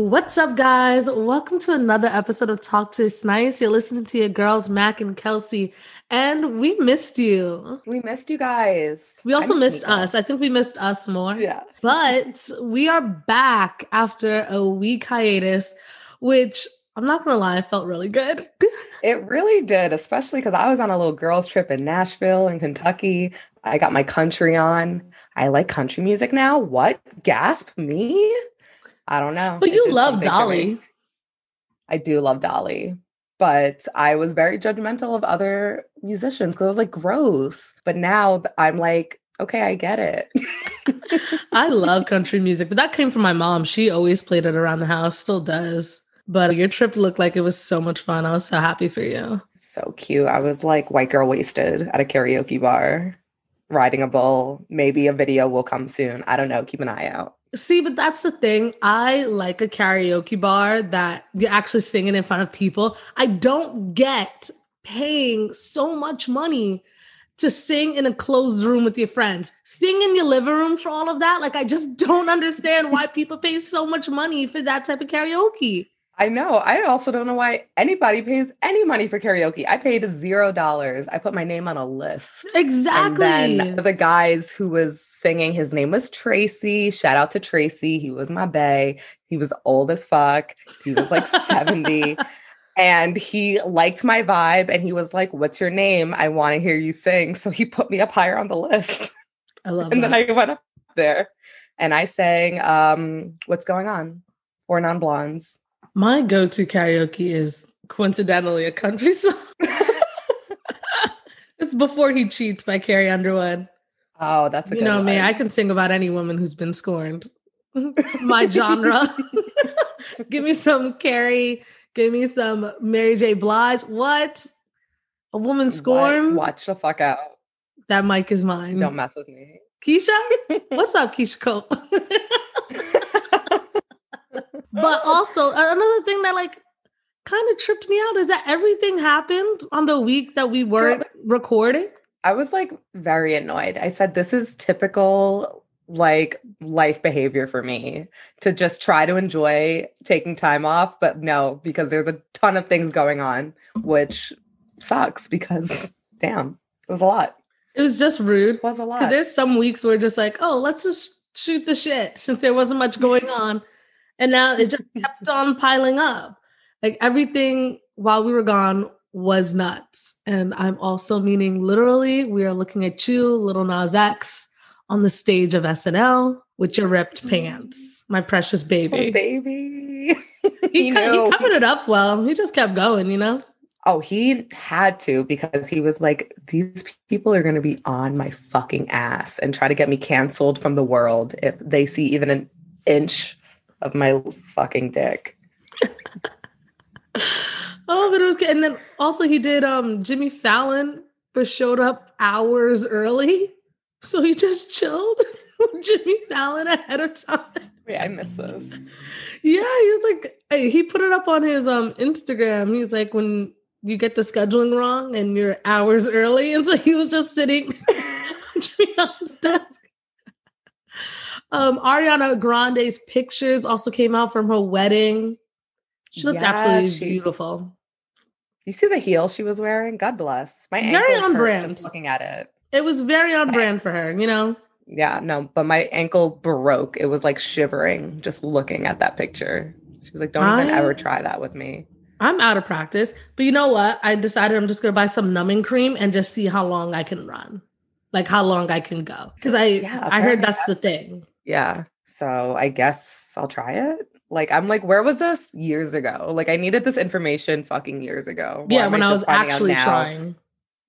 What's up, guys? Welcome to another episode of Talk to Nice. You're listening to your girls, Mac and Kelsey, and we missed you. We missed you guys. We also missed, us. I think we missed us more. Yeah. But we are back after a week hiatus, which I'm not gonna lie, I felt really good. it really did, especially because I was on a little girls' trip in Nashville and Kentucky. I got my country on. I like country music now. What? Gasp me? I don't know. But you love Dolly. I do love Dolly. But I was very judgmental of other musicians because I was like, gross. But now I'm like, okay, I get it. I love country music, but that came from my mom. She always played it around the house, still does. But your trip looked like it was so much fun. I was so happy for you. So cute. I was like white girl wasted at a karaoke bar, riding a bull. Maybe a video will come soon. I don't know. Keep an eye out. See, but that's the thing. I like a karaoke bar that you're actually singing in front of people. I don't get paying so much money to sing in a closed room with your friends. Sing in your living room for all of that. Like, I just don't understand why people pay so much money for that type of karaoke. I know. I also don't know why anybody pays any money for karaoke. I paid zero dollars. I put my name on a list. Exactly. And then the guys who was singing, his name was Tracy. Shout out to Tracy. He was my bae. He was old as fuck. He was like 70. And he liked my vibe and he was like, What's your name? I want to hear you sing. So he put me up higher on the list. I love And that. then I went up there and I sang um, What's Going On? Four Non Blondes. My go to karaoke is coincidentally a country song. it's Before He Cheats by Carrie Underwood. Oh, that's you know one. me. I can sing about any woman who's been scorned. it's my genre. give me some Carrie. Give me some Mary J. Blige. What? A woman scorned? What? Watch the fuck out. That mic is mine. Don't mess with me. Keyshia? What's up, Keyshia Cole? But also another thing that like kind of tripped me out is that everything happened on the week that we weren't recording. I was like very annoyed. I said, This is typical like life behavior for me to just try to enjoy taking time off. But no, because there's a ton of things going on, which sucks because damn, it was a lot. It was just rude. It was a lot. Because there's some weeks where just like, oh, let's just shoot the shit since there wasn't much going on. And now it just kept on piling up. Like everything while we were gone was nuts. And I'm also meaning literally, we are looking at you, Lil Nas X, on the stage of SNL with your ripped mm-hmm. pants, my precious baby. Oh, baby. he, he, he covered it up well. He just kept going, you know? Oh, he had to because he was like, these people are going to be on my fucking ass and try to get me canceled from the world if they see even an inch of my fucking dick. oh, but it was good. And then also he did um Jimmy Fallon, but showed up hours early. So he just chilled with Jimmy Fallon ahead of time. Wait, I miss this. Yeah, he was like, hey, he put it up on his um Instagram. He's like, when you get the scheduling wrong and you're hours early. And so he was just sitting on Jimmy Fallon's desk. Um, Ariana Grande's pictures also came out from her wedding. She looked yes, absolutely she, beautiful. You see the heel she was wearing? God bless. My very on brand. Just looking at it, it was very on brand for her. You know. Yeah, no, but my ankle broke. It was like shivering just looking at that picture. She was like, "Don't I, even ever try that with me." I'm out of practice, but you know what? I decided I'm just gonna buy some numbing cream and just see how long I can run, like how long I can go. Because I yeah, I heard that's the thing. Yeah. So I guess I'll try it. Like I'm like, where was this years ago? Like I needed this information fucking years ago. Yeah, when I, I was actually trying.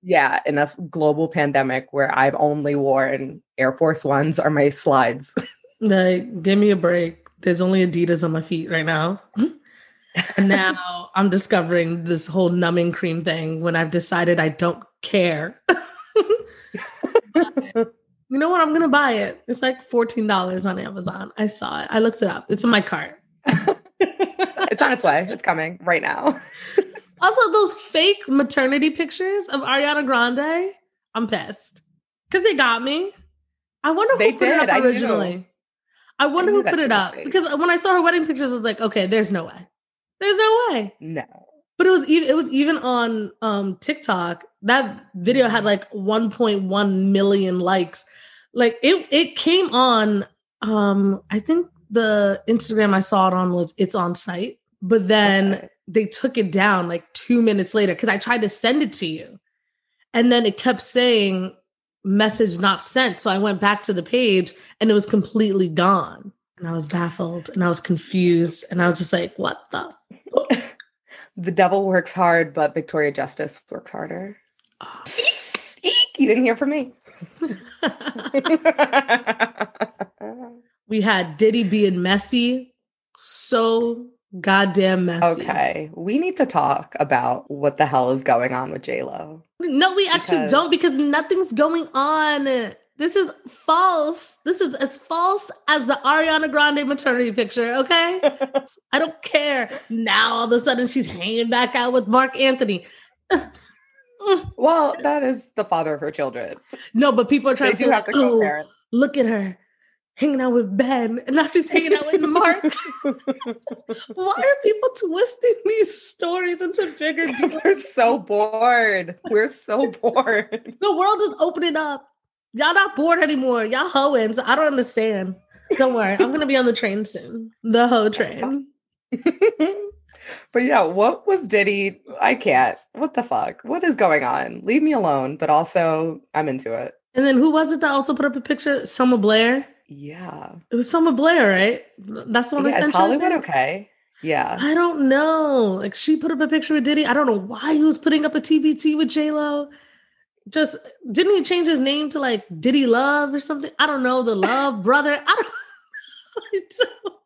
Yeah, in a global pandemic where I've only worn Air Force Ones are my slides. like, give me a break. There's only Adidas on my feet right now. and now I'm discovering this whole numbing cream thing when I've decided I don't care. you know what? I'm gonna buy it. It's like $14 on Amazon. I saw it. I looked it up. It's in my cart. it's on its way. It's coming right now. also, those fake maternity pictures of Ariana Grande, I'm pissed. Because they got me. I wonder who they put did. it up originally. I wonder knew who put it up fake. because when I saw her wedding pictures, I was like, okay, there's no way, there's no way. No. But it was even it was even on um TikTok. That video had like 1.1 million likes. Like it it came on um I think the Instagram I saw it on was it's on site, but then Okay. they took it down like 2 minutes later cuz I tried to send it to you. And then it kept saying message not sent. So I went back to the page and it was completely gone. And I was baffled and I was confused and I was just like, what the The devil works hard, but Victoria Justice works harder. Eek, you didn't hear from me. we had Diddy being messy, so goddamn messy. okay, we need to talk about what the hell is going on with J Lo. No, we actually Because- don't because nothing's going on. This is false. This is as false as the Ariana Grande maternity picture, okay? I don't care. Now all of a sudden she's hanging back out with Marc Anthony. well, that is the father of her children. No, but people are trying They to say, do have to oh, co-parent. look at her hanging out with Ben, and now she's hanging out with Mark. Why are people twisting these stories into bigger Because deals? we're so bored. We're so bored. The world is opening up. Y'all not bored anymore. Y'all hoeing. So I don't understand. Don't worry. I'm gonna be on the train soon. The hoe train. But yeah, what was Diddy? I can't. What the fuck? What is going on? Leave me alone. But also, I'm into it. And then who was it that also put up a picture? Selma Blair. Yeah. It was Selma Blair, right? That's the one I sent. Hollywood okay? Yeah. I don't know. Like she put up a picture with Diddy. I don't know why he was putting up a TBT with J Lo. Just didn't he change his name to like Diddy Love or something? I don't know. The Love Brother. I don't. I don't know.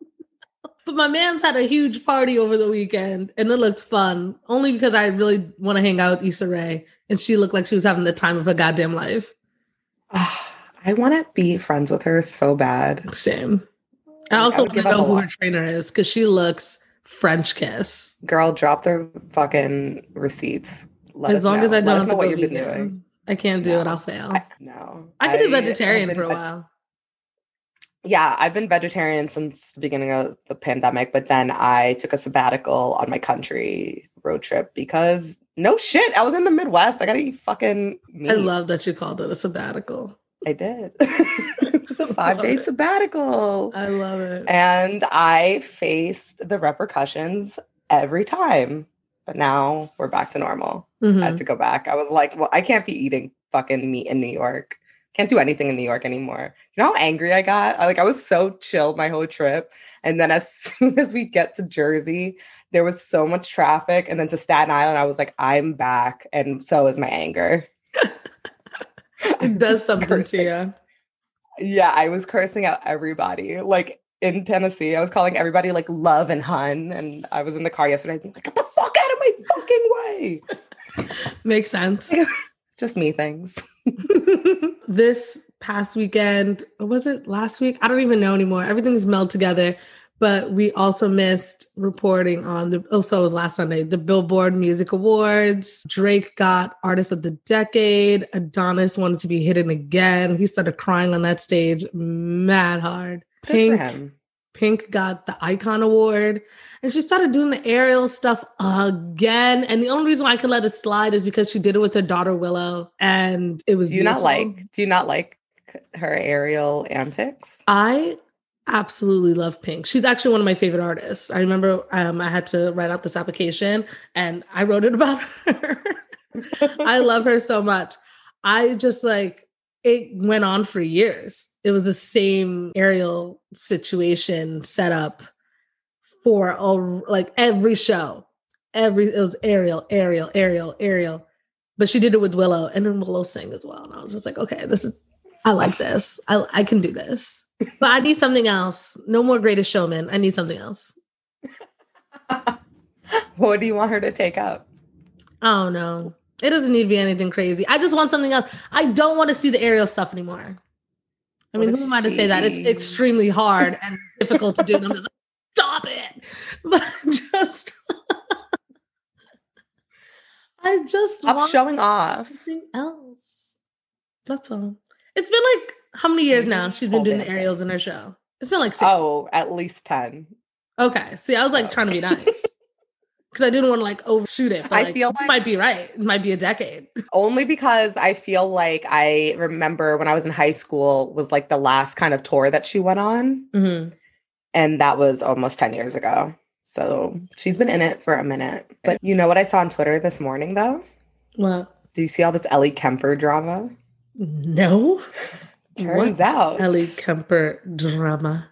But my man's had a huge party over the weekend, and it looked fun. Only because I really want to hang out with Issa Rae, and she looked like she was having the time of her goddamn life. I want to be friends with her so bad. Same. I also want to know who her trainer is because she looks French kiss. Girl, drop the fucking receipts. Let as long as. I don't know what you've been doing. I can't do it. I'll fail. I, no. I could do vegetarian been for a while. Yeah, I've been vegetarian since the beginning of the pandemic, but then I took a sabbatical on my country road trip because no shit, I was in the Midwest. I gotta eat fucking meat. I love that you called it a sabbatical. I did. it's a five day sabbatical. I love it. And I faced the repercussions every time. But now we're back to normal. I Mhm. had to go back. I was like, well, I can't be eating fucking meat in New York. Can't do anything in New York anymore. You know how angry I got? I, like I was so chilled my whole trip. And then as soon as we get to Jersey, there was so much traffic. And then to Staten Island, I was like, I'm back. And so is my anger. It does something to you. Yeah, I was cursing out everybody. Like in Tennessee, I was calling everybody like love and hun. And I was in the car yesterday being like, get the fuck out of my fucking way. Makes sense. Just me things. this past weekend, or was it last week? I don't even know anymore. Everything's melded together. But we also missed reporting on the oh, so it was last Sunday, the Billboard Music Awards. Drake got Artist of the Decade. Adonis wanted to be hidden again. He started crying on that stage mad hard. Pink. Pink got the Icon Award, and she started doing the aerial stuff again. And the only reason why I could let it slide is because she did it with her daughter Willow, and it was Do you not like do you not like her aerial antics? I absolutely love Pink. She's actually one of my favorite artists. I remember um, I had to write out this application, and I wrote it about her. I love her so much. I just like it went on for years. It was the same aerial situation set up for all, like every show. Every it was aerial, aerial, aerial, aerial. But she did it with Willow, and then Willow sang as well. And I was just like, okay, this is I like this. I I can do this. But I need something else. No more greatest showman. I need something else. what do you want her to take up? Oh don't know. It doesn't need to be anything crazy. I just want something else. I don't want to see the aerial stuff anymore. I mean, What who am I to say that? It's extremely hard and difficult to do. And I'm just like, stop it. But I just, I just Stop want showing off. something else. That's all. It's been like how many years now she's been doing the aerials in her show? It's been like six. Oh, at least 10. Okay. See, I was like Oh. trying to be nice. Because I didn't want to like overshoot it. But I like, feel like- might be right. It might be a decade. Only because I feel like I remember when I was in high school was like the last kind of tour that she went on. Mm-hmm. And that was almost 10 years ago. So she's been in it for a minute. But you know what I saw on Twitter this morning though? Well, Do you see all this Ellie Kemper drama? no. Turns What out Ellie Kemper drama.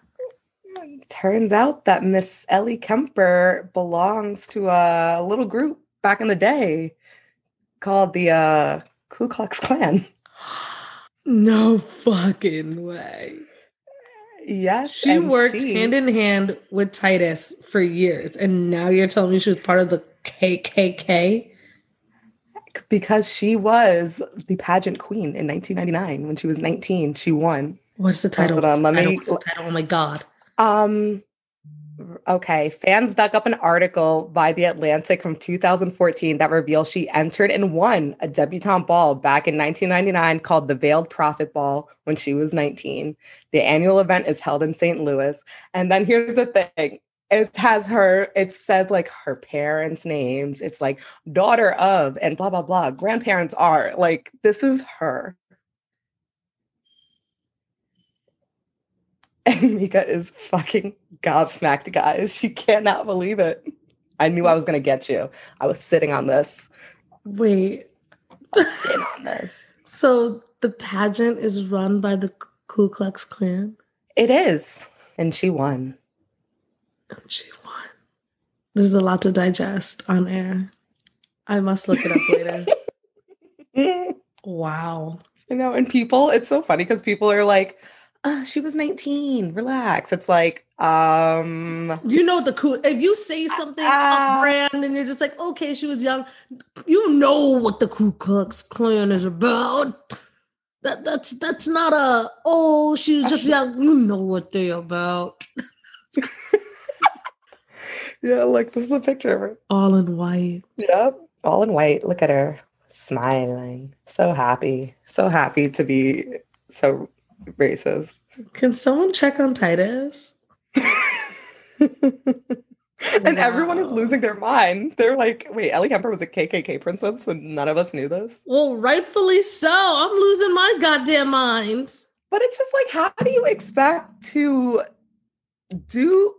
Turns out that Miss Ellie Kemper belongs to a little group back in the day called the uh, Ku Klux Klan. No fucking way. Yes, She worked she- hand in hand with Titus for years. And now you're telling me she was part of the KKK? because she was the pageant queen in 1999 when she was 19. She won. What's the title? Hold on, What's the title? What's the title? Oh my God. Um. Okay, fans dug up an article by The Atlantic from 2014 that reveals she entered and won a debutante ball back in 1999 called the Veiled Prophet Ball when she was 19. The annual event is held in St. Louis. And then here's the thing it has her, it says like her parents' names. It's like daughter of, and blah, blah, blah. Grandparents are. Like, this is her. And Mika is fucking gobsmacked, guys. She cannot believe it. I knew I was gonna get you. I was sitting on this. Wait. Sitting on this. So the pageant is run by the Ku Klux Klan? It is. And she won. And she won. This is a lot to digest on air. I must look it up later. wow. You know. And people, it's so funny because people are like, uh, she was 19. Relax. It's like, um, You know the Ku if you say something off brand and you're just like, okay, she was young, you know what the Ku Klux Klan is about. That that's that's not a oh, she was just young. You know what they about. yeah, look, this is a picture of her. All in white. Yep. All in white. Look at her smiling. So happy. So happy to be so racist. Can someone check on Titus? and everyone is losing their mind. They're like, wait, Ellie Kemper was a KKK princess and none of us knew this. Well, rightfully so. I'm losing my goddamn mind. But it's just like, how do you expect to do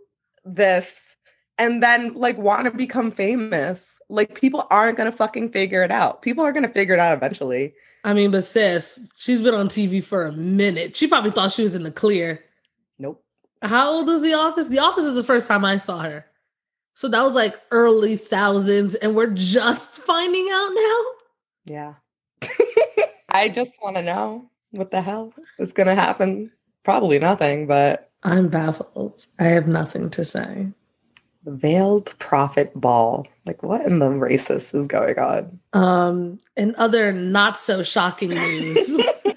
this and then like want to become famous? Like, people aren't to fucking figure it out. People are to figure it out eventually. I mean, but sis, she's been on TV for a minute. She probably thought she was in the clear. Nope. How old is The Office? The Office is the first time I saw her. So that was like early thousands, and we're just finding out now. Yeah. I just want to know what the hell is going to happen. Probably nothing, but I'm baffled. I have nothing to say. Veiled prophet ball. Like, what in the racist is going on? Um, in other not so shocking news,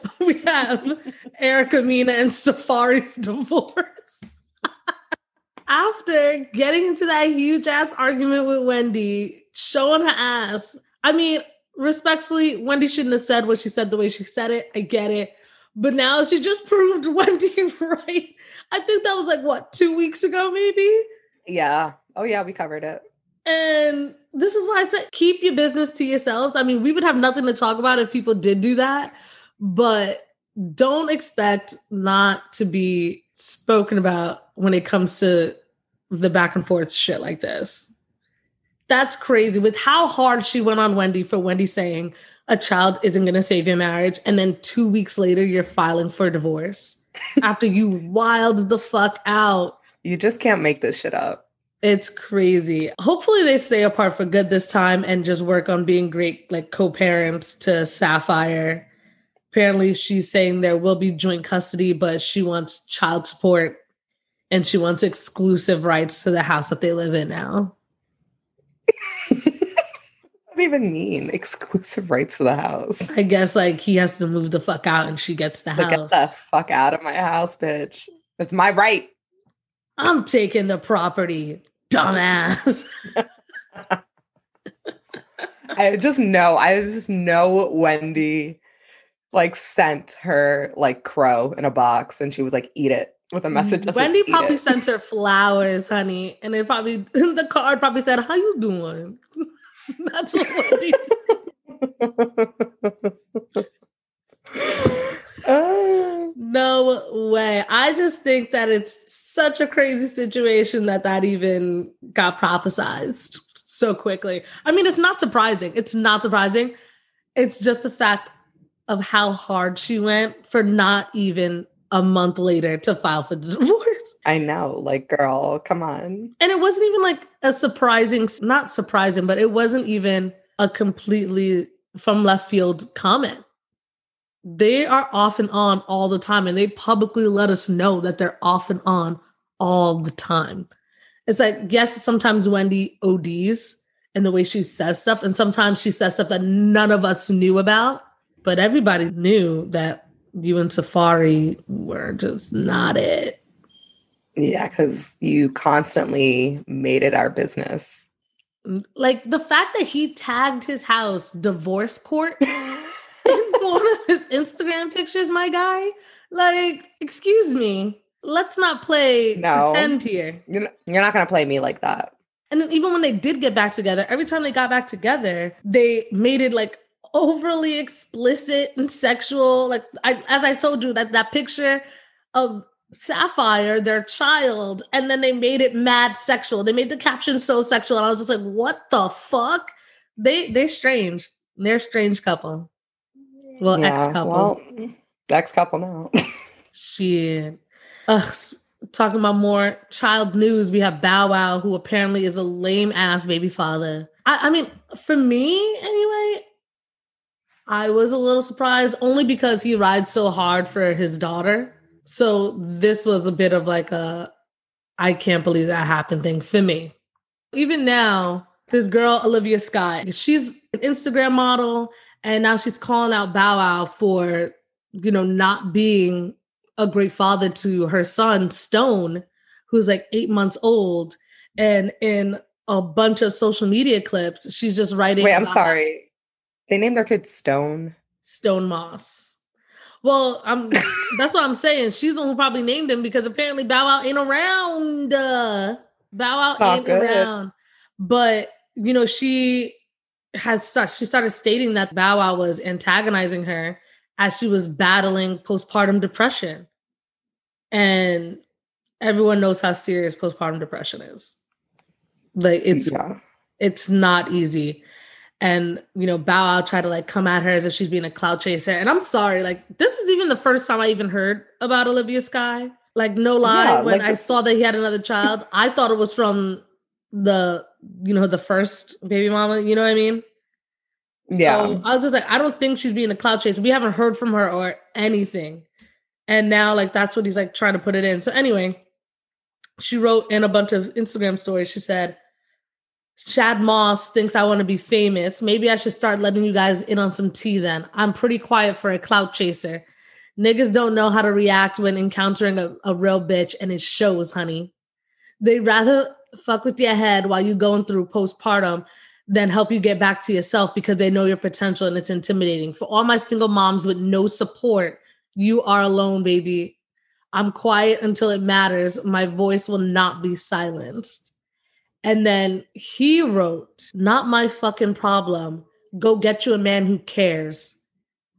we have Erica Mena and Safaree's divorce. After getting into that huge ass argument with Wendy, showing her ass. I mean, respectfully, Wendy shouldn't have said what she said the way she said it. I get it. But now she just proved Wendy right. I think that was like what, two weeks ago, maybe? Yeah. Oh, yeah, we covered it. And this is why I said keep your business to yourselves. I mean, we would have nothing to talk about if people did do that, but don't expect not to be spoken about when it comes to the back and forth shit like this. That's crazy with how hard she went on Wendy for Wendy saying a child isn't going to save your marriage. And then two weeks later, you're filing for divorce after you wild the fuck out. You just can't make this shit up. It's crazy. Hopefully they stay apart for good this time and just work on being great like co-parents to Safire. Apparently she's saying there will be joint custody, but she wants child support and she wants exclusive rights to the house that they live in now. That even mean? Exclusive rights to the house. I guess like he has to move the fuck out and she gets the Like, get the fuck out of my house, bitch. It's my right. I'm taking the property, dumbass. I just know, I just know Wendy like sent her like crow in a box and she was like, eat it with a mm-hmm. message. that says, Wendy "Eat probably it." sent her flowers, honey, and it probably the card probably said, "How you doing?" That's what Wendy. Ah. No way. I just think that it's such a crazy situation that that even got prophesized so quickly. I mean, it's not surprising. It's not surprising. It's just the fact of how hard she went for not even a month later to file for the divorce. I know, like, girl, come on. And it wasn't even like a surprising, not surprising, but it wasn't even a completely from left field comment. They are off and on all the time, and they publicly let us know that they're off and on all the time. It's like, yes, sometimes Wendy ODs and the way she says stuff, and sometimes she says stuff that none of us knew about, but everybody knew that you and Safaree were just not it. Yeah, because you constantly made it our business. Mm, like the fact that he tagged his house divorce court in one of his Instagram pictures, my guy. Like, excuse me, let's not play No. pretend here. You're not, you're not gonna play me like that. And then even when they did get back together, every time they got back together, they made it like overly explicit and sexual. Like I as I told you, that that picture of Safire, their child, and then they made it mad sexual. They made the caption so sexual. And I was just like, what the fuck? They they're strange. They're a strange couple. Well, Yeah, ex-couple. Well, ex couple now. Shit. Ugh, talking about more child news, we have Bow Wow, who apparently is a lame ass baby father. I, I mean, for me anyway, I was a little surprised only because he rides so hard for his daughter. So this was a bit of like a I can't believe that happened thing for me. Even now, this girl, Olivia Scott, she's an Instagram model, and now she's calling out Bow Wow for, you know, not being a great father to her son, Stone, who's like eight months old. And in a bunch of social media clips, she's just writing. Wait, I'm sorry. They named their kid Stone. Stone Moss. Well, I'm that's what I'm saying. She's the one who probably named him because apparently Bow Wow ain't around. Uh, Bow Wow Not ain't good. around. But you know, she has start, she started stating that Bow Wow was antagonizing her as she was battling postpartum depression. And everyone knows how serious postpartum depression is. Like it's yeah. it's not easy. And you know, Bow out try to like come at her as if she's being a clout chaser. And I'm sorry, like this is even the first time I even heard about Olivia Sky. Like no lie, Yeah, when like I the- saw that he had another child, I thought it was from the you know the first baby mama. You know what I mean? Yeah. So I was just like, I don't think she's being a clout chaser. We haven't heard from her or anything. And now, like, that's what he's like trying to put it in. So, anyway, she wrote in a bunch of Instagram stories. She said, Shad Moss thinks I want to be famous. Maybe I should start letting you guys in on some tea then. I'm pretty quiet for a clout chaser. Niggas don't know how to react when encountering a, a real bitch, and it shows, honey. They'd rather fuck with your head while you're going through postpartum than help you get back to yourself because they know your potential and it's intimidating. For all my single moms with no support, you are alone, baby. I'm quiet until it matters. My voice will not be silenced. And then he wrote, Not my fucking problem. Go get you a man who cares.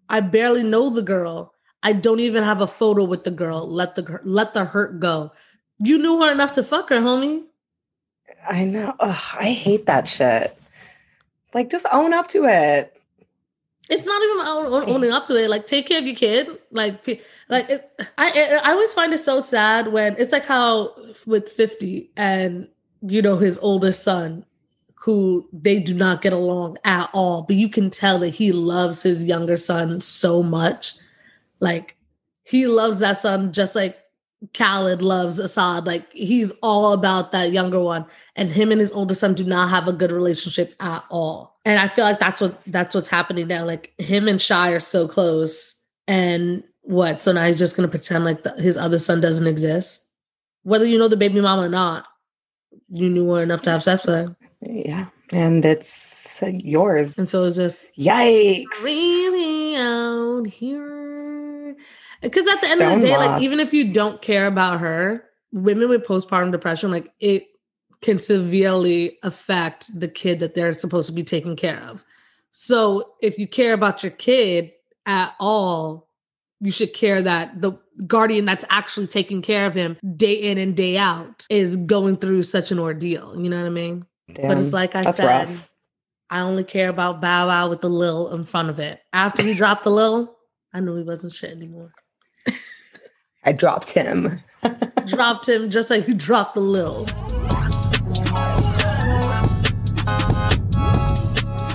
I barely know the girl. I don't even have a photo with the girl. Let the let the hurt go. You knew her enough to fuck her, homie. I know. Ugh, I hate that shit. Like, just own up to it. It's not even own- own- owning up to it. Like, take care of your kid. Like, like it, I I I always find it so sad when it's like how with Fifty and you know his oldest son, who they do not get along at all, but you can tell that he loves his younger son so much. Like, he loves that son just like Khaled loves Asahd. Like, he's all about that younger one and him and his older son do not have a good relationship at all. And I feel like that's what that's what's happening now. Like him and Shai are so close, and what? So now he's just gonna pretend like the, his other son doesn't exist, whether you know the baby mama or not. You knew her enough to have sex with her, Yeah. And it's yours. and so it's just Yikes. Really out here. Because at the end of the day, Stone like even if you don't care about her, women with postpartum depression, like it can severely affect the kid that they're supposed to be taking care of. So if you care about your kid at all, you should care that the guardian that's actually taking care of him day in and day out is going through such an ordeal. You know what I mean? but it's like I said, rough. I only care about Bow Wow with the lil in front of it. After he dropped the lil, I knew he wasn't shit anymore. I dropped him. dropped him just like you dropped the lil.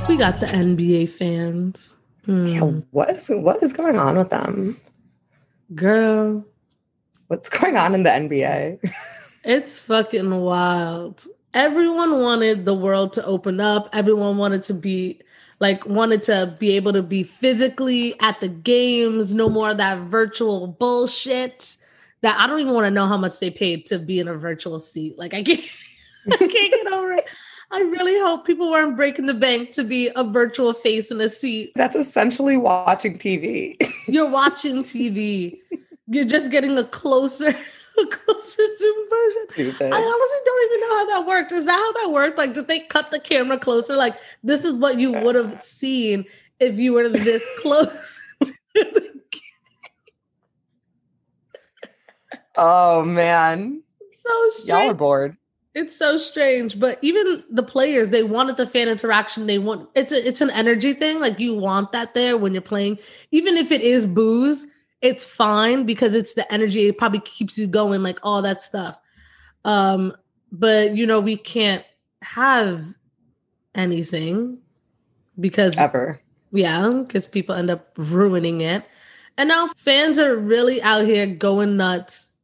We got the NBA fans. Hmm. Yeah, what is what is going on with them? Girl, What's going on in the NBA? it's fucking wild. Everyone wanted the world to open up. Everyone wanted to be like wanted to be able to be physically at the games, no more of that virtual bullshit. That I don't even want to know how much they paid to be in a virtual seat. Like I can't I can't get over it. I really hope people weren't breaking the bank to be a virtual face in a seat. That's essentially watching TV. You're watching TV. You're just getting a closer, a closer zoom version. Stupid. I honestly don't even know how that worked. Is that how that worked? Like, did they cut the camera closer? Like, this is what you would have seen if you were this close. to the- oh man, so y'all are bored. It's so strange. But even the players, they wanted the fan interaction. They want it's a, it's an energy thing. Like you want that there when you're playing, even if it is booze. It's fine because it's the energy. It probably keeps you going, like all that stuff. Um, but you know we can't have anything because Ever. yeah, because people end up ruining it. And now fans are really out here going nuts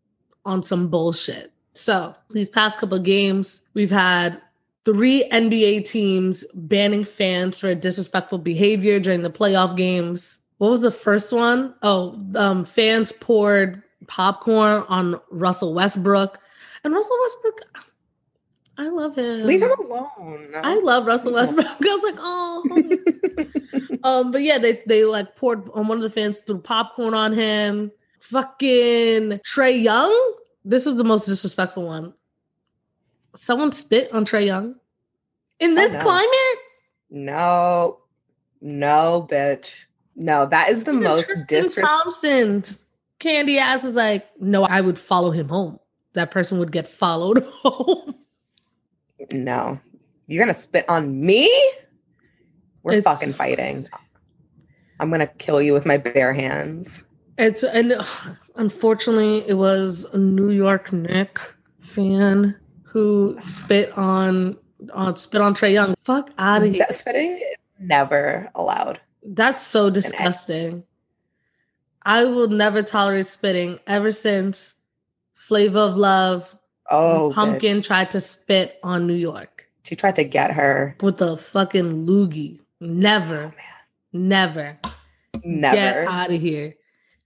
on some bullshit. So these past couple of games, we've had three NBA teams banning fans for disrespectful behavior during the playoff games. What was the first one? Oh, um, fans poured popcorn on Russell Westbrook. And Russell Westbrook, I love him. Leave him alone. I love Russell Westbrook. I was like, oh. um, but yeah, they they like poured on one of the fans threw popcorn on him. Fucking Trae Young. This is the most disrespectful one. Someone spit on Trae Young in this oh, no. climate. no, no, bitch. No, that is the Even most disrespectful. Thompson's candy ass is like, no, I would follow him home. That person would get followed home. No, you're gonna spit on me. We're It's fucking fighting. I'm gonna kill you with my bare hands. It's and unfortunately, it was a New York Knick fan who spit on on spit on Trae Young. Fuck out of here. That spitting is never allowed. That's so disgusting. I will never tolerate spitting. Ever since Flavor of Love, Oh, Pumpkin bitch. tried to spit on New York She tried to get her. with the fucking loogie. Never, oh, never. Never. Get out of here.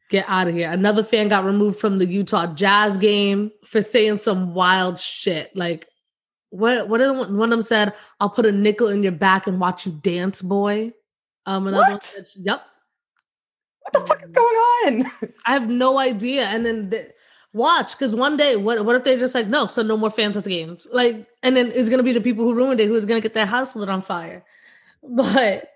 Get out of here. Another fan got removed from the Utah Jazz game for saying some wild shit. Like, what what one of them said? I'll put a nickel in your back and watch you dance, boy. Um, another one What? said, Yep. What the fuck is going on? I have no idea. And then the, watch, because one day, what what if they just like, no, so no more fans at the games? Like, and then it's gonna be the people who ruined it who's gonna get their house lit on fire. But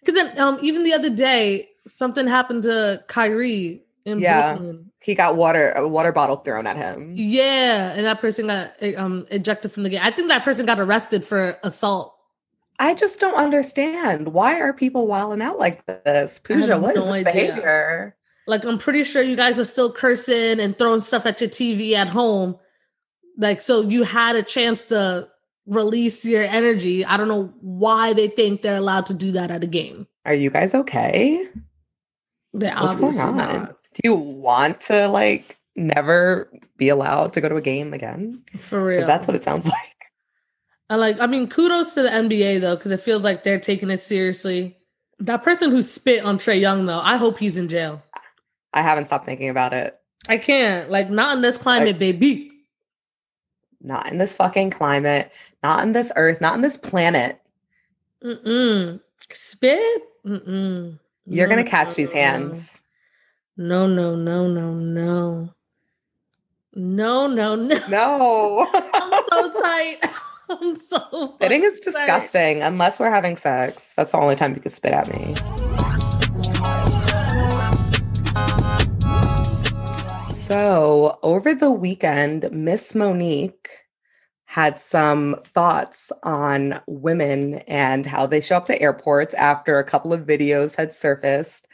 because then um even the other day, something happened to Kyrie in Yeah. Brooklyn. He got water, a water bottle thrown at him. Yeah, and that person got um ejected from the game. I think that person got arrested for assault. I just don't understand. Why are people wilding out like this? Pooja, what is no this idea. behavior? Like I'm pretty sure you guys are still cursing and throwing stuff at your TV at home. Like so you had a chance to release your energy. I don't know why they think they're allowed to do that at a game. Are you guys okay? They're What's going on? not. Do you want to like never be allowed to go to a game again? For real. That's what it sounds like. I like I mean kudos to the NBA though cuz it feels like they're taking it seriously. That person who spit on Trae Young though, I hope he's in jail. I haven't stopped thinking about it. I can't. Like not in this climate, baby. Not in this fucking climate, not in this earth, not in this planet. Mm-mm. Spit? Mm-mm. You're No, gonna catch no, these hands. No, no, no, no, no. No, no, no. No. I'm so tight. I'm so Spitting is fucking tight. disgusting unless we're having sex. That's the only time you can spit at me. So, over the weekend, Miss Mo'Nique had some thoughts on women and how they show up to airports after a couple of videos had surfaced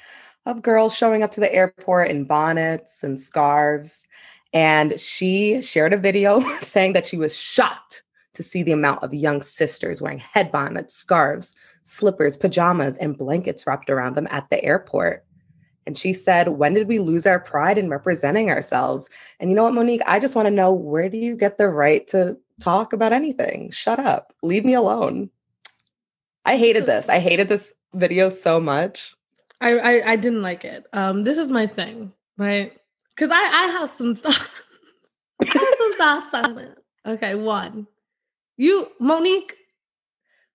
of girls showing up to the airport in bonnets and scarves. And she shared a video saying that she was shocked to see the amount of young sisters wearing head bonnets, scarves, slippers, pajamas, and blankets wrapped around them at the airport. And she said, When did we lose our pride in representing ourselves? And you know what, Mo'Nique? I just want to know where do you get the right to talk about anything? Shut up. Leave me alone. I hated this. I hated this video so much. I, I I didn't like it. Um, this is my thing, right? Because I I have some thoughts. I have some thoughts on it. Okay, one, you Mo'Nique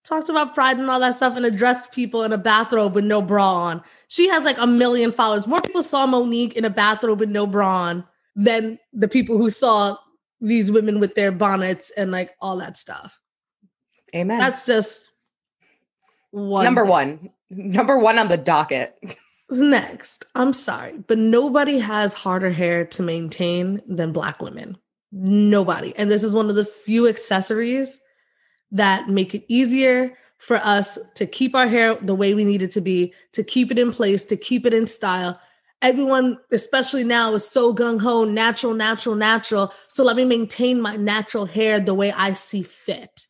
talked about pride and all that stuff and addressed people in a bathrobe with no bra on. She has like a million followers. More people saw Mo'Nique in a bathrobe with no bra on than the people who saw these women with their bonnets and like all that stuff. Amen. That's just one number one. Number one on the docket. Next, I'm sorry, but nobody has harder hair to maintain than black women. Nobody. And this is one of the few accessories that make it easier for us to keep our hair the way we need it to be, to keep it in place, to keep it in style. Everyone, especially now, is so gung ho, natural, natural, natural. So let me maintain my natural hair the way I see fit.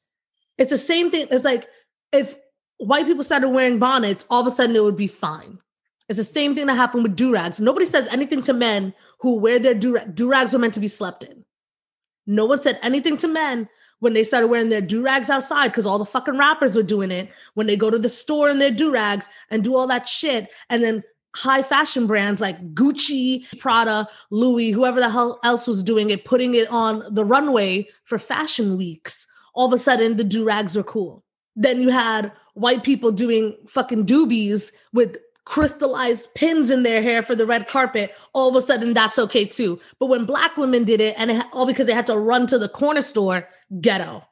It's the same thing. It's like if white people started wearing bonnets, all of a sudden it would be fine. It's the same thing that happened with do-rags. Nobody says anything to men who wear their do-rag. Do-rags were meant to be slept in. No one said anything to men when they started wearing their do-rags outside because all the fucking rappers were doing it. When they go to the store in their do-rags and do all that shit. And then high fashion brands like Gucci, Prada, Louis, whoever the hell else was doing it, putting it on the runway for fashion weeks. All of a sudden the do-rags were cool. Then you had white people doing fucking doobies with crystallized pins in their hair for the red carpet. All of a sudden, that's okay too. But when black women did it, and it, all because they had to run to the corner store, ghetto.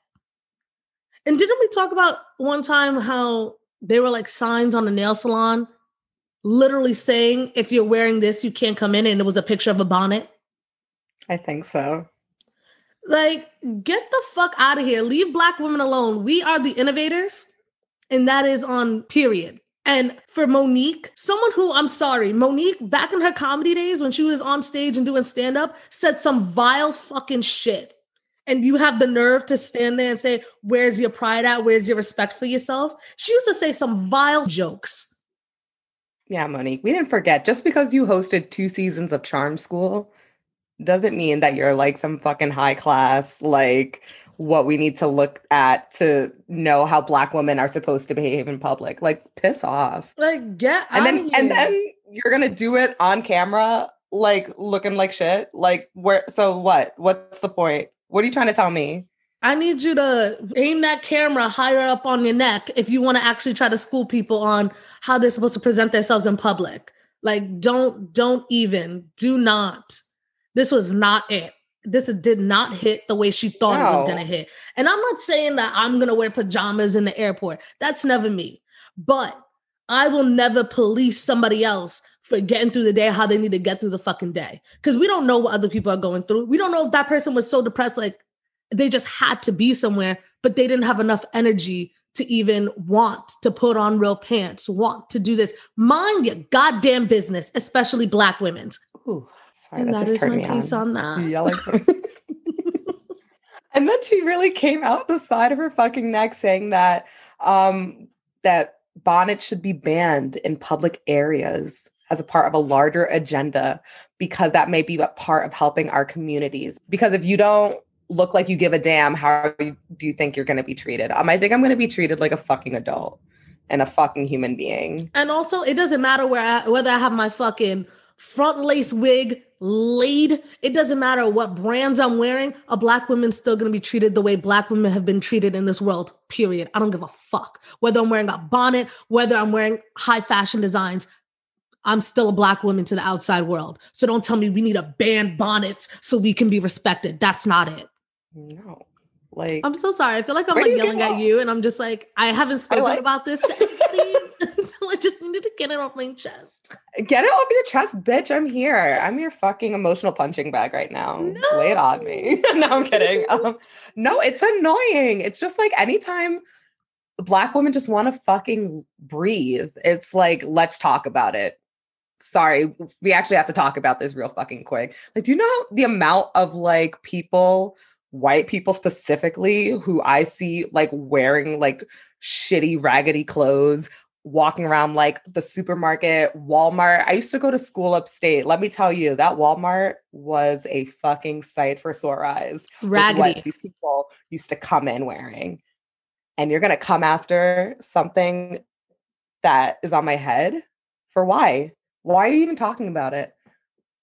And didn't we talk about one time how there were like signs on the nail salon literally saying, if you're wearing this, you can't come in, and it was a picture of a bonnet? I think so. Like, get the fuck out of here. Leave black women alone. We are the innovators, and that is on period. And for Mo'Nique, someone who I'm sorry, Mo'Nique, back in her comedy days when she was on stage and doing stand up, said some vile fucking shit. And you have the nerve to stand there and say, Where's your pride at? Where's your respect for yourself? She used to say some vile jokes. Yeah, Mo'Nique, we didn't forget just because you hosted two seasons of Charm School doesn't mean that you're like some fucking high class, like what we need to look at to know how black women are supposed to behave in public. Like, piss off. Like, get And then and here. then you're gonna do it on camera, like looking like shit. Like where so what? What's the point? What are you trying to tell me? I need you to aim that camera higher up on your neck if you want to actually try to school people on how they're supposed to present themselves in public. Like, don't, don't even, do not. This was not it. This did not hit the way she thought it was going to hit. And I'm not saying that I'm going to wear pajamas in the airport. That's never me. But I will never police somebody else for getting through the day how they need to get through the fucking day. Because we don't know what other people are going through. We don't know if that person was so depressed, like they just had to be somewhere, but they didn't have enough energy to even want to put on real pants, want to do this. Mind your goddamn business, especially black women's. Ooh, sorry, And that that just is my piece on. on that. Yelling. and then she really came out the side of her fucking neck saying that um that bonnets should be banned in public areas as a part of a larger agenda because that may be a part of helping our communities. Because if you don't look like you give a damn, how do you think you're going to be treated? Um, I think I'm going to be treated like a fucking adult and a fucking human being. And also, it doesn't matter where I, whether I have my fucking front lace wig laid. It doesn't matter what brands I'm wearing. A black woman's still gonna be treated the way black women have been treated in this world. Period. I don't give a fuck whether I'm wearing a bonnet, whether I'm wearing high fashion designs. I'm still a black woman to the outside world. So don't tell me we need to ban bonnets so we can be respected. That's not it. No. Like I'm so sorry. I feel like I'm like yelling at you, and I'm just like, I haven't spoken like- about this to anybody. so I just needed to get it off my chest. get it off your chest, bitch. I'm here. I'm your fucking emotional punching bag right now. Lay it on me. no, I'm kidding. Um, no, it's annoying. It's just like anytime black women just want to fucking breathe, it's like, let's talk about it. Sorry, we actually have to talk about this real fucking quick. Like, do you know the amount of like people, white people specifically, who I see like wearing like shitty, raggedy clothes, walking around like the supermarket, Walmart. I used to go to school upstate. Let me tell you, that Walmart was a fucking sight for sore eyes. Raggedy. These people used to come in wearing. And you're going to come after something that is on my head? For why? Why are you even talking about it?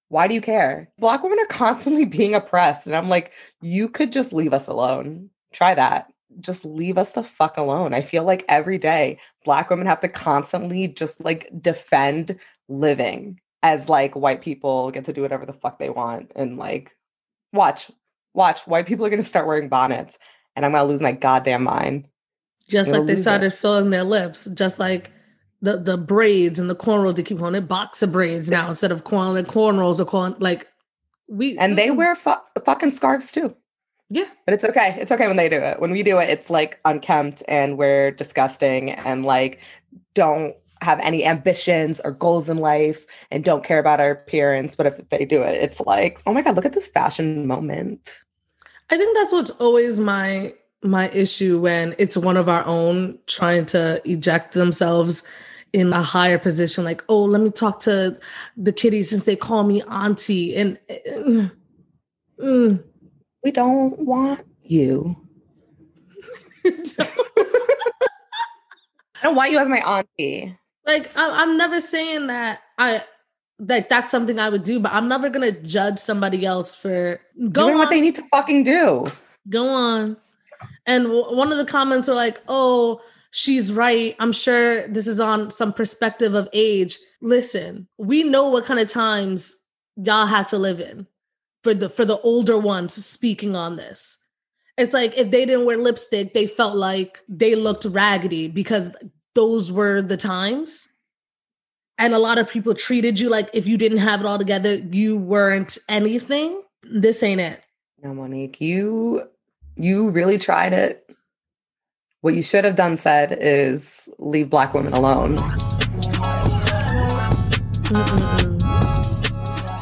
Why do you care? Black women are constantly being oppressed. And I'm like, you could just leave us alone. Try that. Just leave us the fuck alone. I feel like every day black women have to constantly just like defend living as like white people get to do whatever the fuck they want. And like, watch, watch, white people are gonna start wearing bonnets and I'm gonna lose my goddamn mind. Just like they lose it. started filling their lips, just like the the braids and the cornrows. They keep calling it boxer braids now instead of calling it cornrows or calling like we And they wear fu- fucking scarves too. yeah. But it's okay. It's okay when they do it. When we do it, it's like unkempt and we're disgusting and like don't have any ambitions or goals in life and don't care about our appearance. But if they do it, it's like, oh my God, look at this fashion moment. I think that's what's always my my issue when it's one of our own trying to eject themselves in a higher position like oh let me talk to the kiddies since they call me auntie and mm, mm. We don't want you. I don't want you as my auntie. like I, i'm never saying that i like that's something i would do but i'm never gonna judge somebody else for Doing on, what they need to fucking do. go on and w- one of the comments were like oh she's right. I'm sure this is on some perspective of age. Listen we know what kind of times y'all had to live in for the for the older ones speaking on this. It's like if they didn't wear lipstick they felt like they looked raggedy because those were the times. And a lot of people treated you like if you didn't have it all together you weren't anything. This ain't it. No, Mo'Nique, you you really tried it. What you should have done said is leave black women alone. Mm-mm-mm.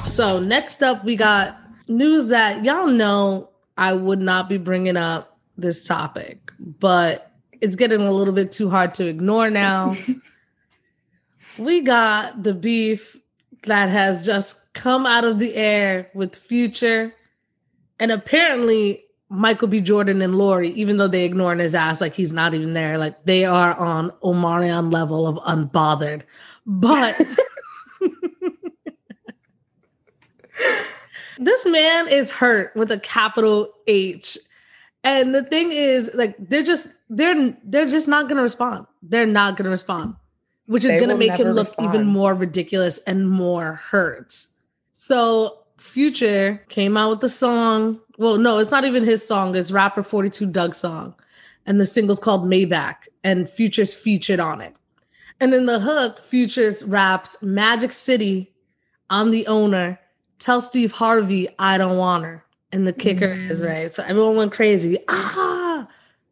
So next up, we got news that y'all know I would not be bringing up this topic, but it's getting a little bit too hard to ignore now. we got the beef that has just come out of the air with Future, and apparently Michael B. Jordan and Lori, even though they ignoring his ass like he's not even there, like they are on Omarion level of unbothered. But this man is hurt with a capital H. And the thing is, like, they're just they're they're just not gonna respond. They're not gonna respond, which is They gonna make him look even more ridiculous and more hurt. So Future came out with the song. Well, no, it's not even his song, it's rapper 42 Dugg's song. And the single's called Maybach, and Future's featured on it. And in the hook, Futures raps Magic City, I'm the owner. Tell Steve Harvey I don't want her. And the kicker is Mm. right. So everyone went crazy. Ah,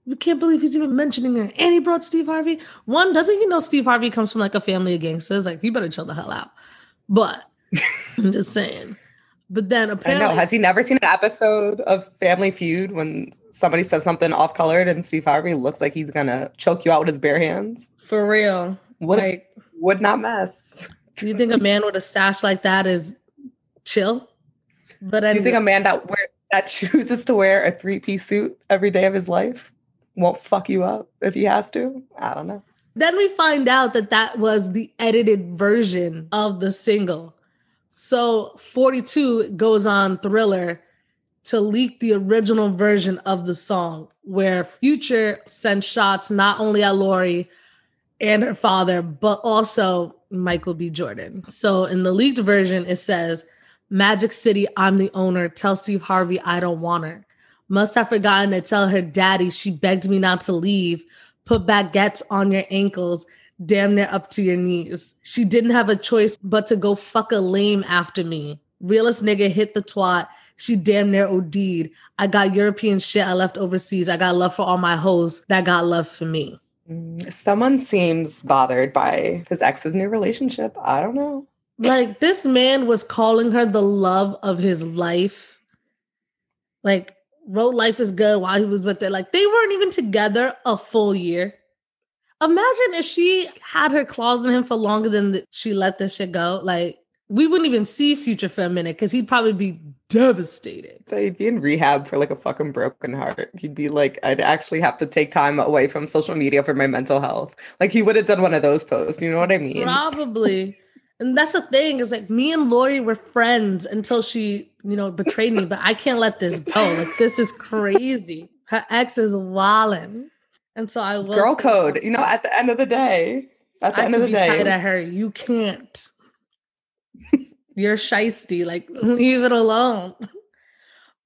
we can't believe he's even mentioning her. And he brought Steve Harvey. One, doesn't he know Steve Harvey comes from like a family of gangsters? Like, he better chill the hell out. But I'm just saying. But then I apparently, know. Has he never seen an episode of Family Feud when somebody says something off colored and Steve Harvey looks like he's gonna choke you out with his bare hands? for real, Would like, would not mess. do you think a man with a stash like that is chill? But Do you think a man that wear that chooses to wear a three piece suit every day of his life won't fuck you up if he has to? I don't know. Then we find out that that was the edited version of the single. So 42 goes on Triller to leak the original version of the song, where Future sent shots not only at Lori and her father, but also Michael B. Jordan. So in the leaked version, it says, Magic City, I'm the owner. Tell Steve Harvey I don't want her. Must have forgotten to tell her daddy she begged me not to leave. Put baguettes on your ankles, damn near up to your knees. She didn't have a choice but to go fuck a lame after me. Realist nigga hit the twat. She damn near OD'd. I got European shit I left overseas. I got love for all my hoes that got love for me. Mm, Someone seems bothered by his ex's new relationship. I don't know. Like this man was calling her the love of his life. Like wrote life is good while he was with her. Like they weren't even together a full year. Imagine if she had her claws in him for longer than th- she let this shit go. Like we wouldn't even see Future for a minute because he'd probably be devastated. So he'd be in rehab for like a fucking broken heart. He'd be like, I'd actually have to take time away from social media for my mental health. Like he would have done one of those posts. You know what I mean? Probably. And that's the thing is like me and Lori were friends until she, you know, betrayed me. But I can't let this go. Like this is crazy. Her ex is wildin'. And so I will Girl code. You know, at the end of the day, at the I end of the be tight day, at her. You can't. You're shisty. Like leave it alone.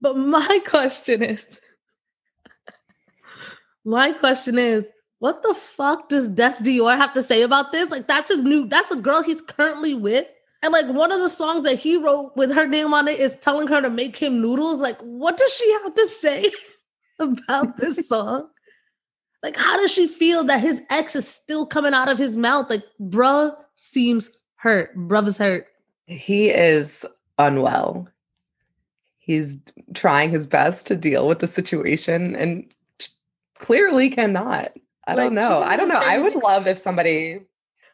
But my question is, my question is, what the fuck does Dess Dior have to say about this? Like that's his new. That's the girl he's currently with. And like one of the songs that he wrote with her name on it is telling her to make him noodles. Like, what does she have to say about this song? Like, how does she feel that his ex is still coming out of his mouth? Like, bruh seems hurt. Bruh hurt. he is unwell. He's trying his best to deal with the situation and clearly cannot. I Like, don't know. I don't know. I would love if somebody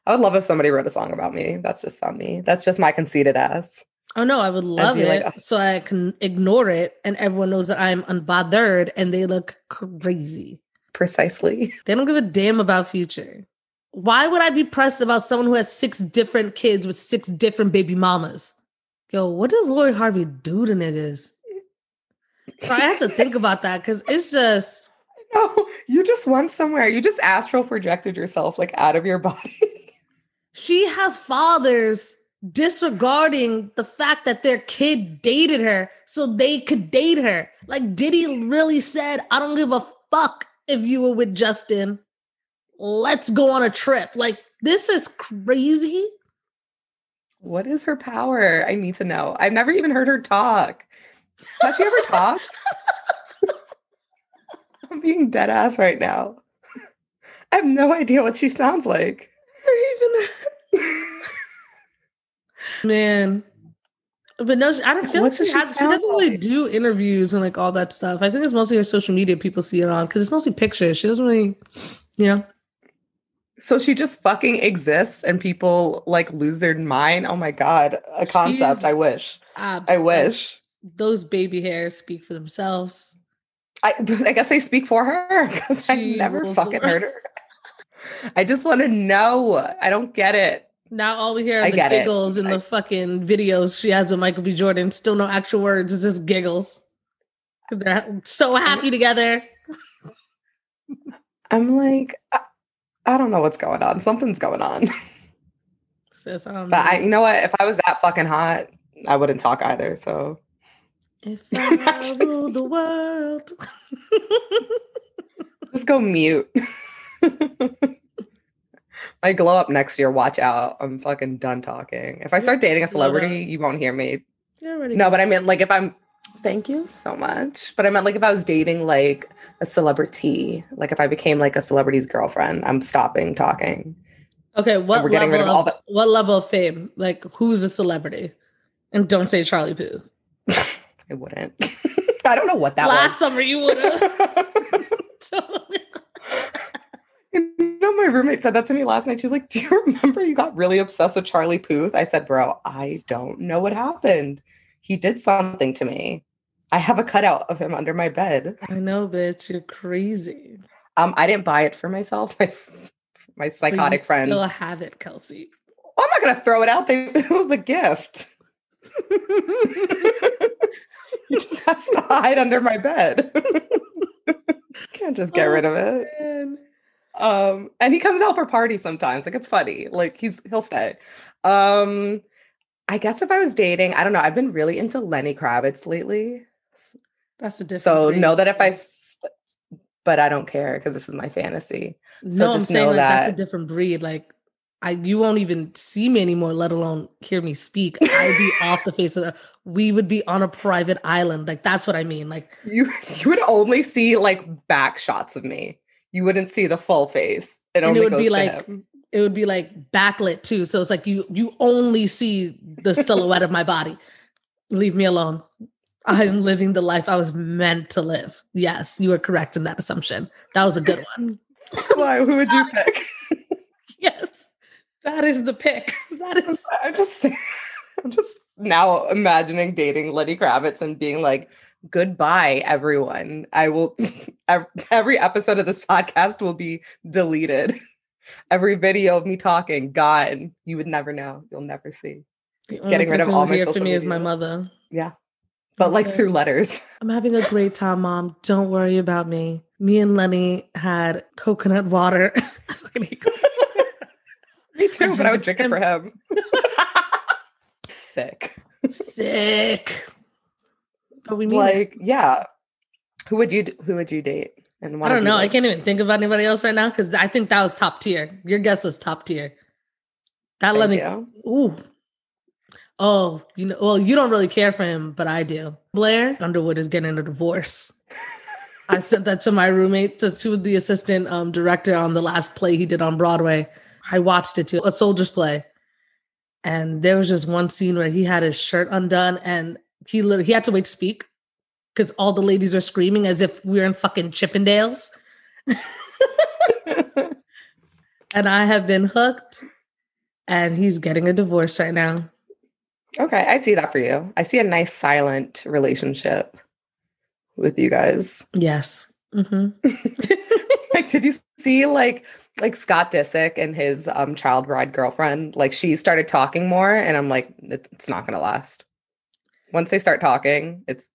I would love if somebody wrote a song about me. That's just on me. That's just my conceited ass. Oh no, I would love it like, "Oh." so I can ignore it and everyone knows that I'm unbothered and they look crazy. Precisely. They don't give a damn about future. Why would I be pressed about someone who has six different kids with six different baby mamas? Yo, what does Lori Harvey do to niggas? So I have to think about that because it's just No, you just went somewhere. You just astral projected yourself like out of your body. she has fathers disregarding the fact that their kid dated her so they could date her. Like Diddy really said, I don't give a fuck if you were with Justin. Let's go on a trip. Like this is crazy. what is her power? I need to know. I've never even heard her talk. Has she ever talked? I'm being dead ass right now. I have no idea what she sounds like. Or even man. But no, I don't feel What like does she, has, she doesn't really like? do interviews and like all that stuff. I think it's mostly her social media people see it on because it's mostly pictures. She doesn't really, you know. So she just fucking exists and people like lose their mind. Oh my god, a concept. She's I wish. abs- I wish. those baby hairs speak for themselves. I, I guess they speak for her because I've never fucking world. heard her. I just want to know. I don't get it. Now all we hear I are the get it. giggles in I- the fucking videos she has with Michael B. Jordan. Still no actual words. It's just giggles because they're so happy together. I'm like, I, I don't know what's going on. Something's going on. Sis, I don't But I, you know what? If I was that fucking hot, I wouldn't talk either. So if I rule the world. just go mute. My glow up next year. Watch out. I'm fucking done talking. If I start dating a celebrity, you won't hear me. No, but I mean, like if I'm thank you so much. But I meant like if I was dating like a celebrity, like if I became like a celebrity's girlfriend, I'm stopping talking. Okay, what we're getting level rid of all the- what level of fame? Like who's a celebrity? And don't say Charlie Puth. I wouldn't. I don't know what that Last summer you would have. you know, my roommate said that to me last night. She's like, Do you remember you got really obsessed with Charlie Puth? I said, Bro, I don't know what happened. He did something to me. I have a cutout of him under my bed. I know, bitch. You're crazy. Um, I didn't buy it for myself. My my But psychotic friends. Still have it, Kelsey. I'm not gonna throw it out. They it was a gift. you just has to hide under my bed. Can't just get rid of it. Man. Um, and he comes out for parties sometimes. Like it's funny. Like he's he'll stay. Um, I guess if I was dating, I don't know. I've been really into Lenny Kravitz lately. That's a different. So breed. know that if I, st- but I don't care because this is my fantasy. So no, I'm just saying know like that's a different breed. Like I, you won't even see me anymore, let alone hear me speak. I'd be off the face of the. We would be on a private island. Like that's what I mean. Like You you would only see like back shots of me. You wouldn't see the full face. It And it only would be like- him. it would be like backlit too. So it's like you you only see the silhouette of my body. Leave me alone. I am living the life I was meant to live. Yes, you are correct in that assumption. That was a good one. Why? Who would you pick? Yes, that is the pick. That is I'm just I'm just now imagining dating Lenny Kravitz and being like, goodbye, everyone. I will every episode of this podcast will be deleted. Every video of me talking, gone. You would never know. You'll never see. Getting rid of all my social me is my mother. Yeah. But like through letters. I'm having a great time, mom. Don't worry about me. Me and Lenny had coconut water. I fucking hate coconut Me too, but I would drink it for him. Sick. Sick. But we need it. Like, yeah. Who would you who would you date? And I don't know. I can't even think about anybody else right now because I think that was top tier. Your guess was top tier. That Thank me. you. Ooh. Oh, you know, well, you don't really care for him, but I do. Blair Underwood is getting a divorce. I sent that to my roommate, to, to the assistant um, director on the last play he did on Broadway. I watched it too, a soldier's play. And there was just one scene where he had his shirt undone and he literally he had to wait to speak because all the ladies are screaming as if we were in fucking Chippendales. and I have been hooked. And he's getting a divorce right now. Okay, I see that for you. I see a nice silent relationship with you guys. Yes. hmm like, did you see like like Scott Disick and his um child bride girlfriend? Like, she started talking more, and I'm like, it's not gonna last. Once they start talking, it's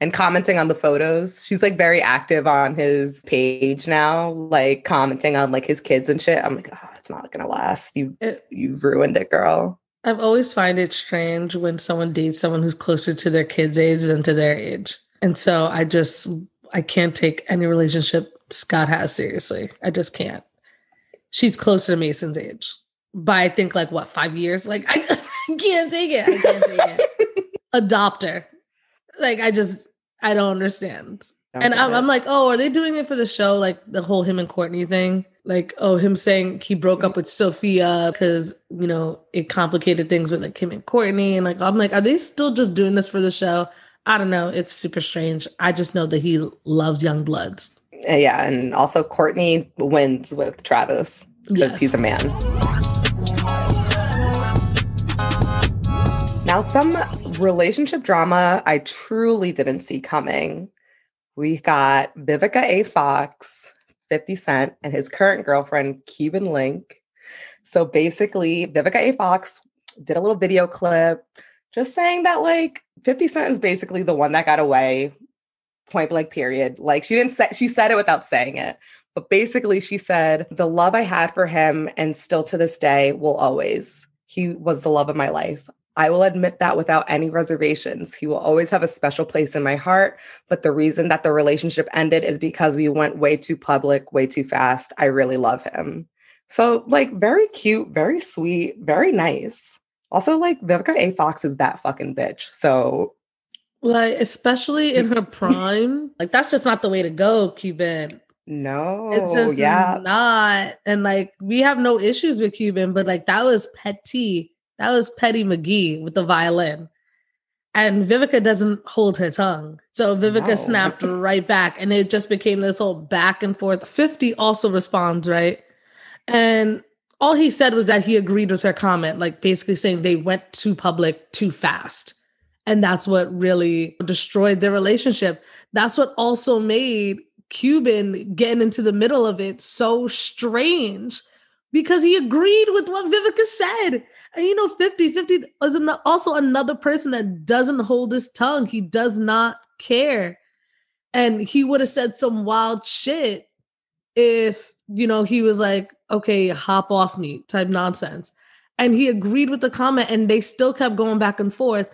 and commenting on the photos. She's like very active on his page now, like commenting on like his kids and shit. I'm like, oh, it's not gonna last. You It, you've ruined it, girl. I've always find it strange when someone dates someone who's closer to their kid's age than to their age. And so I just I can't take any relationship Scott has seriously. I just can't. She's closer to Mason's age. By I think like what, five years? Like I, I can't take it. I can't take it. Adopt her. Like I just I don't understand. Don't and I'm. I'm like, oh, are they doing it for the show? Like the whole him and Kourtney thing? Like, oh, him saying he broke up with Sofia because, you know, it complicated things with like him and Kourtney. And like, I'm like, are they still just doing this for the show? I don't know. It's super strange. I just know that he loves young bloods. Uh, yeah, and also Kourtney wins with Travis because he's a man. Now, some relationship drama I truly didn't see coming. We got Vivica A. Fox, 50 Cent, and his current girlfriend, Cuban Link. So basically, Vivica A. Fox did a little video clip just saying that, like, 50 Cent is basically the one that got away, point blank, period. Like, she didn't say, she said it without saying it. But basically, she said, The love I had for him and still to this day will always. He was the love of my life. I will admit that without any reservations. He will always have a special place in my heart. But the reason that the relationship ended is because we went way too public, way too fast. I really love him. So, like, very cute, very sweet, very nice. Also, like, Vivica A. Fox is that fucking bitch. So, Like, especially in her prime. Like, that's just not the way to go, Cuban. no. It's just yeah. not. And like we have no issues with Cuban, but like that was petty. That was Petty McGee with the violin. And Vivica doesn't hold her tongue. So Vivica No. snapped right back. And it just became this whole back and forth. 50 also responds, right? And all he said was that he agreed with her comment, like basically saying they went too public too fast. And that's what really destroyed their relationship. That's what also made Cuban getting into the middle of it so strange because he agreed with what Vivica said. And you know, 50 50 was an- also another person that doesn't hold his tongue. He does not care. And he would have said some wild shit if you know, he was like, okay, hop off me type nonsense. And he agreed with the comment and they still kept going back and forth.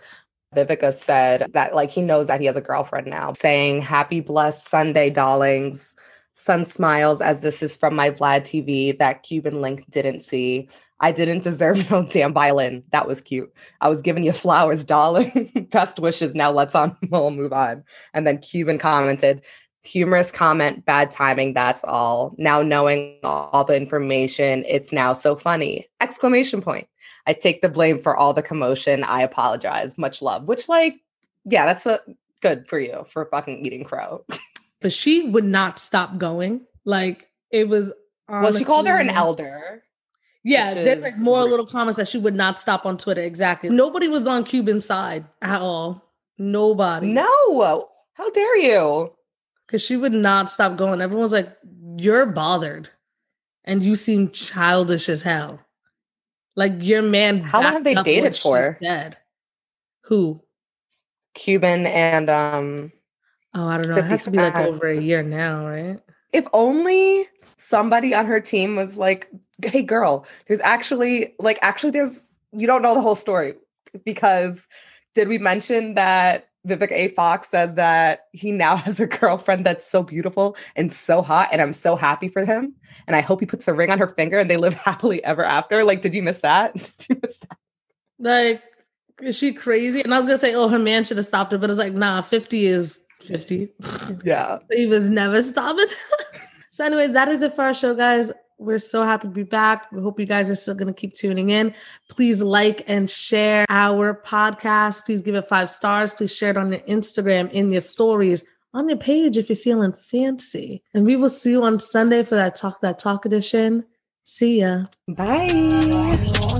Vivica said that like he knows that he has a girlfriend now, saying happy blessed Sunday, darlings. Sun smiles as this is from my Vlad TV that Cuban link didn't see. I didn't deserve no damn violin. That was cute. I was giving you flowers, darling. Best wishes. Now let's on we'll move on. And then Cuban commented, humorous comment, bad timing, that's all. Now knowing all the information, it's now so funny. Exclamation point. I take the blame for all the commotion. I apologize. Much love. Which like, yeah, that's a good for you for fucking eating crow. But she would not stop going. Like it was honestly, Well, she called her an elder. Yeah, there's like more little comments that she would not stop on Twitter. Exactly. Nobody was on Cuban side at all. Nobody. No. How dare you? because she would not stop going. Everyone's like, "You're bothered, and you seem childish as hell." Like your man. How long have they dated for? Dead. Who? Cuban and um. Oh, I don't know. It has to be like over a year now, right? If only somebody on her team was like, "Hey, girl, there's actually like actually there's you don't know the whole story because did we mention that Vivica A. Fox says that he now has a girlfriend that's so beautiful and so hot, and I'm so happy for him. And I hope he puts a ring on her finger and they live happily ever after. Like, did you miss that? Did you miss that? Like, is she crazy? And I was gonna say, oh, her man should have stopped her, but it's like, nah, 50 is 50. Yeah. he was never stopping. so, anyway, that is it for our show, guys. We're so happy to be back. We hope you guys are still going to keep tuning in. Please like and share our podcast. Please give it five stars. Please share it on your Instagram, in your stories, on your page if you're feeling fancy. And we will see you on Sunday for that Talk That Talk edition. See ya. Bye.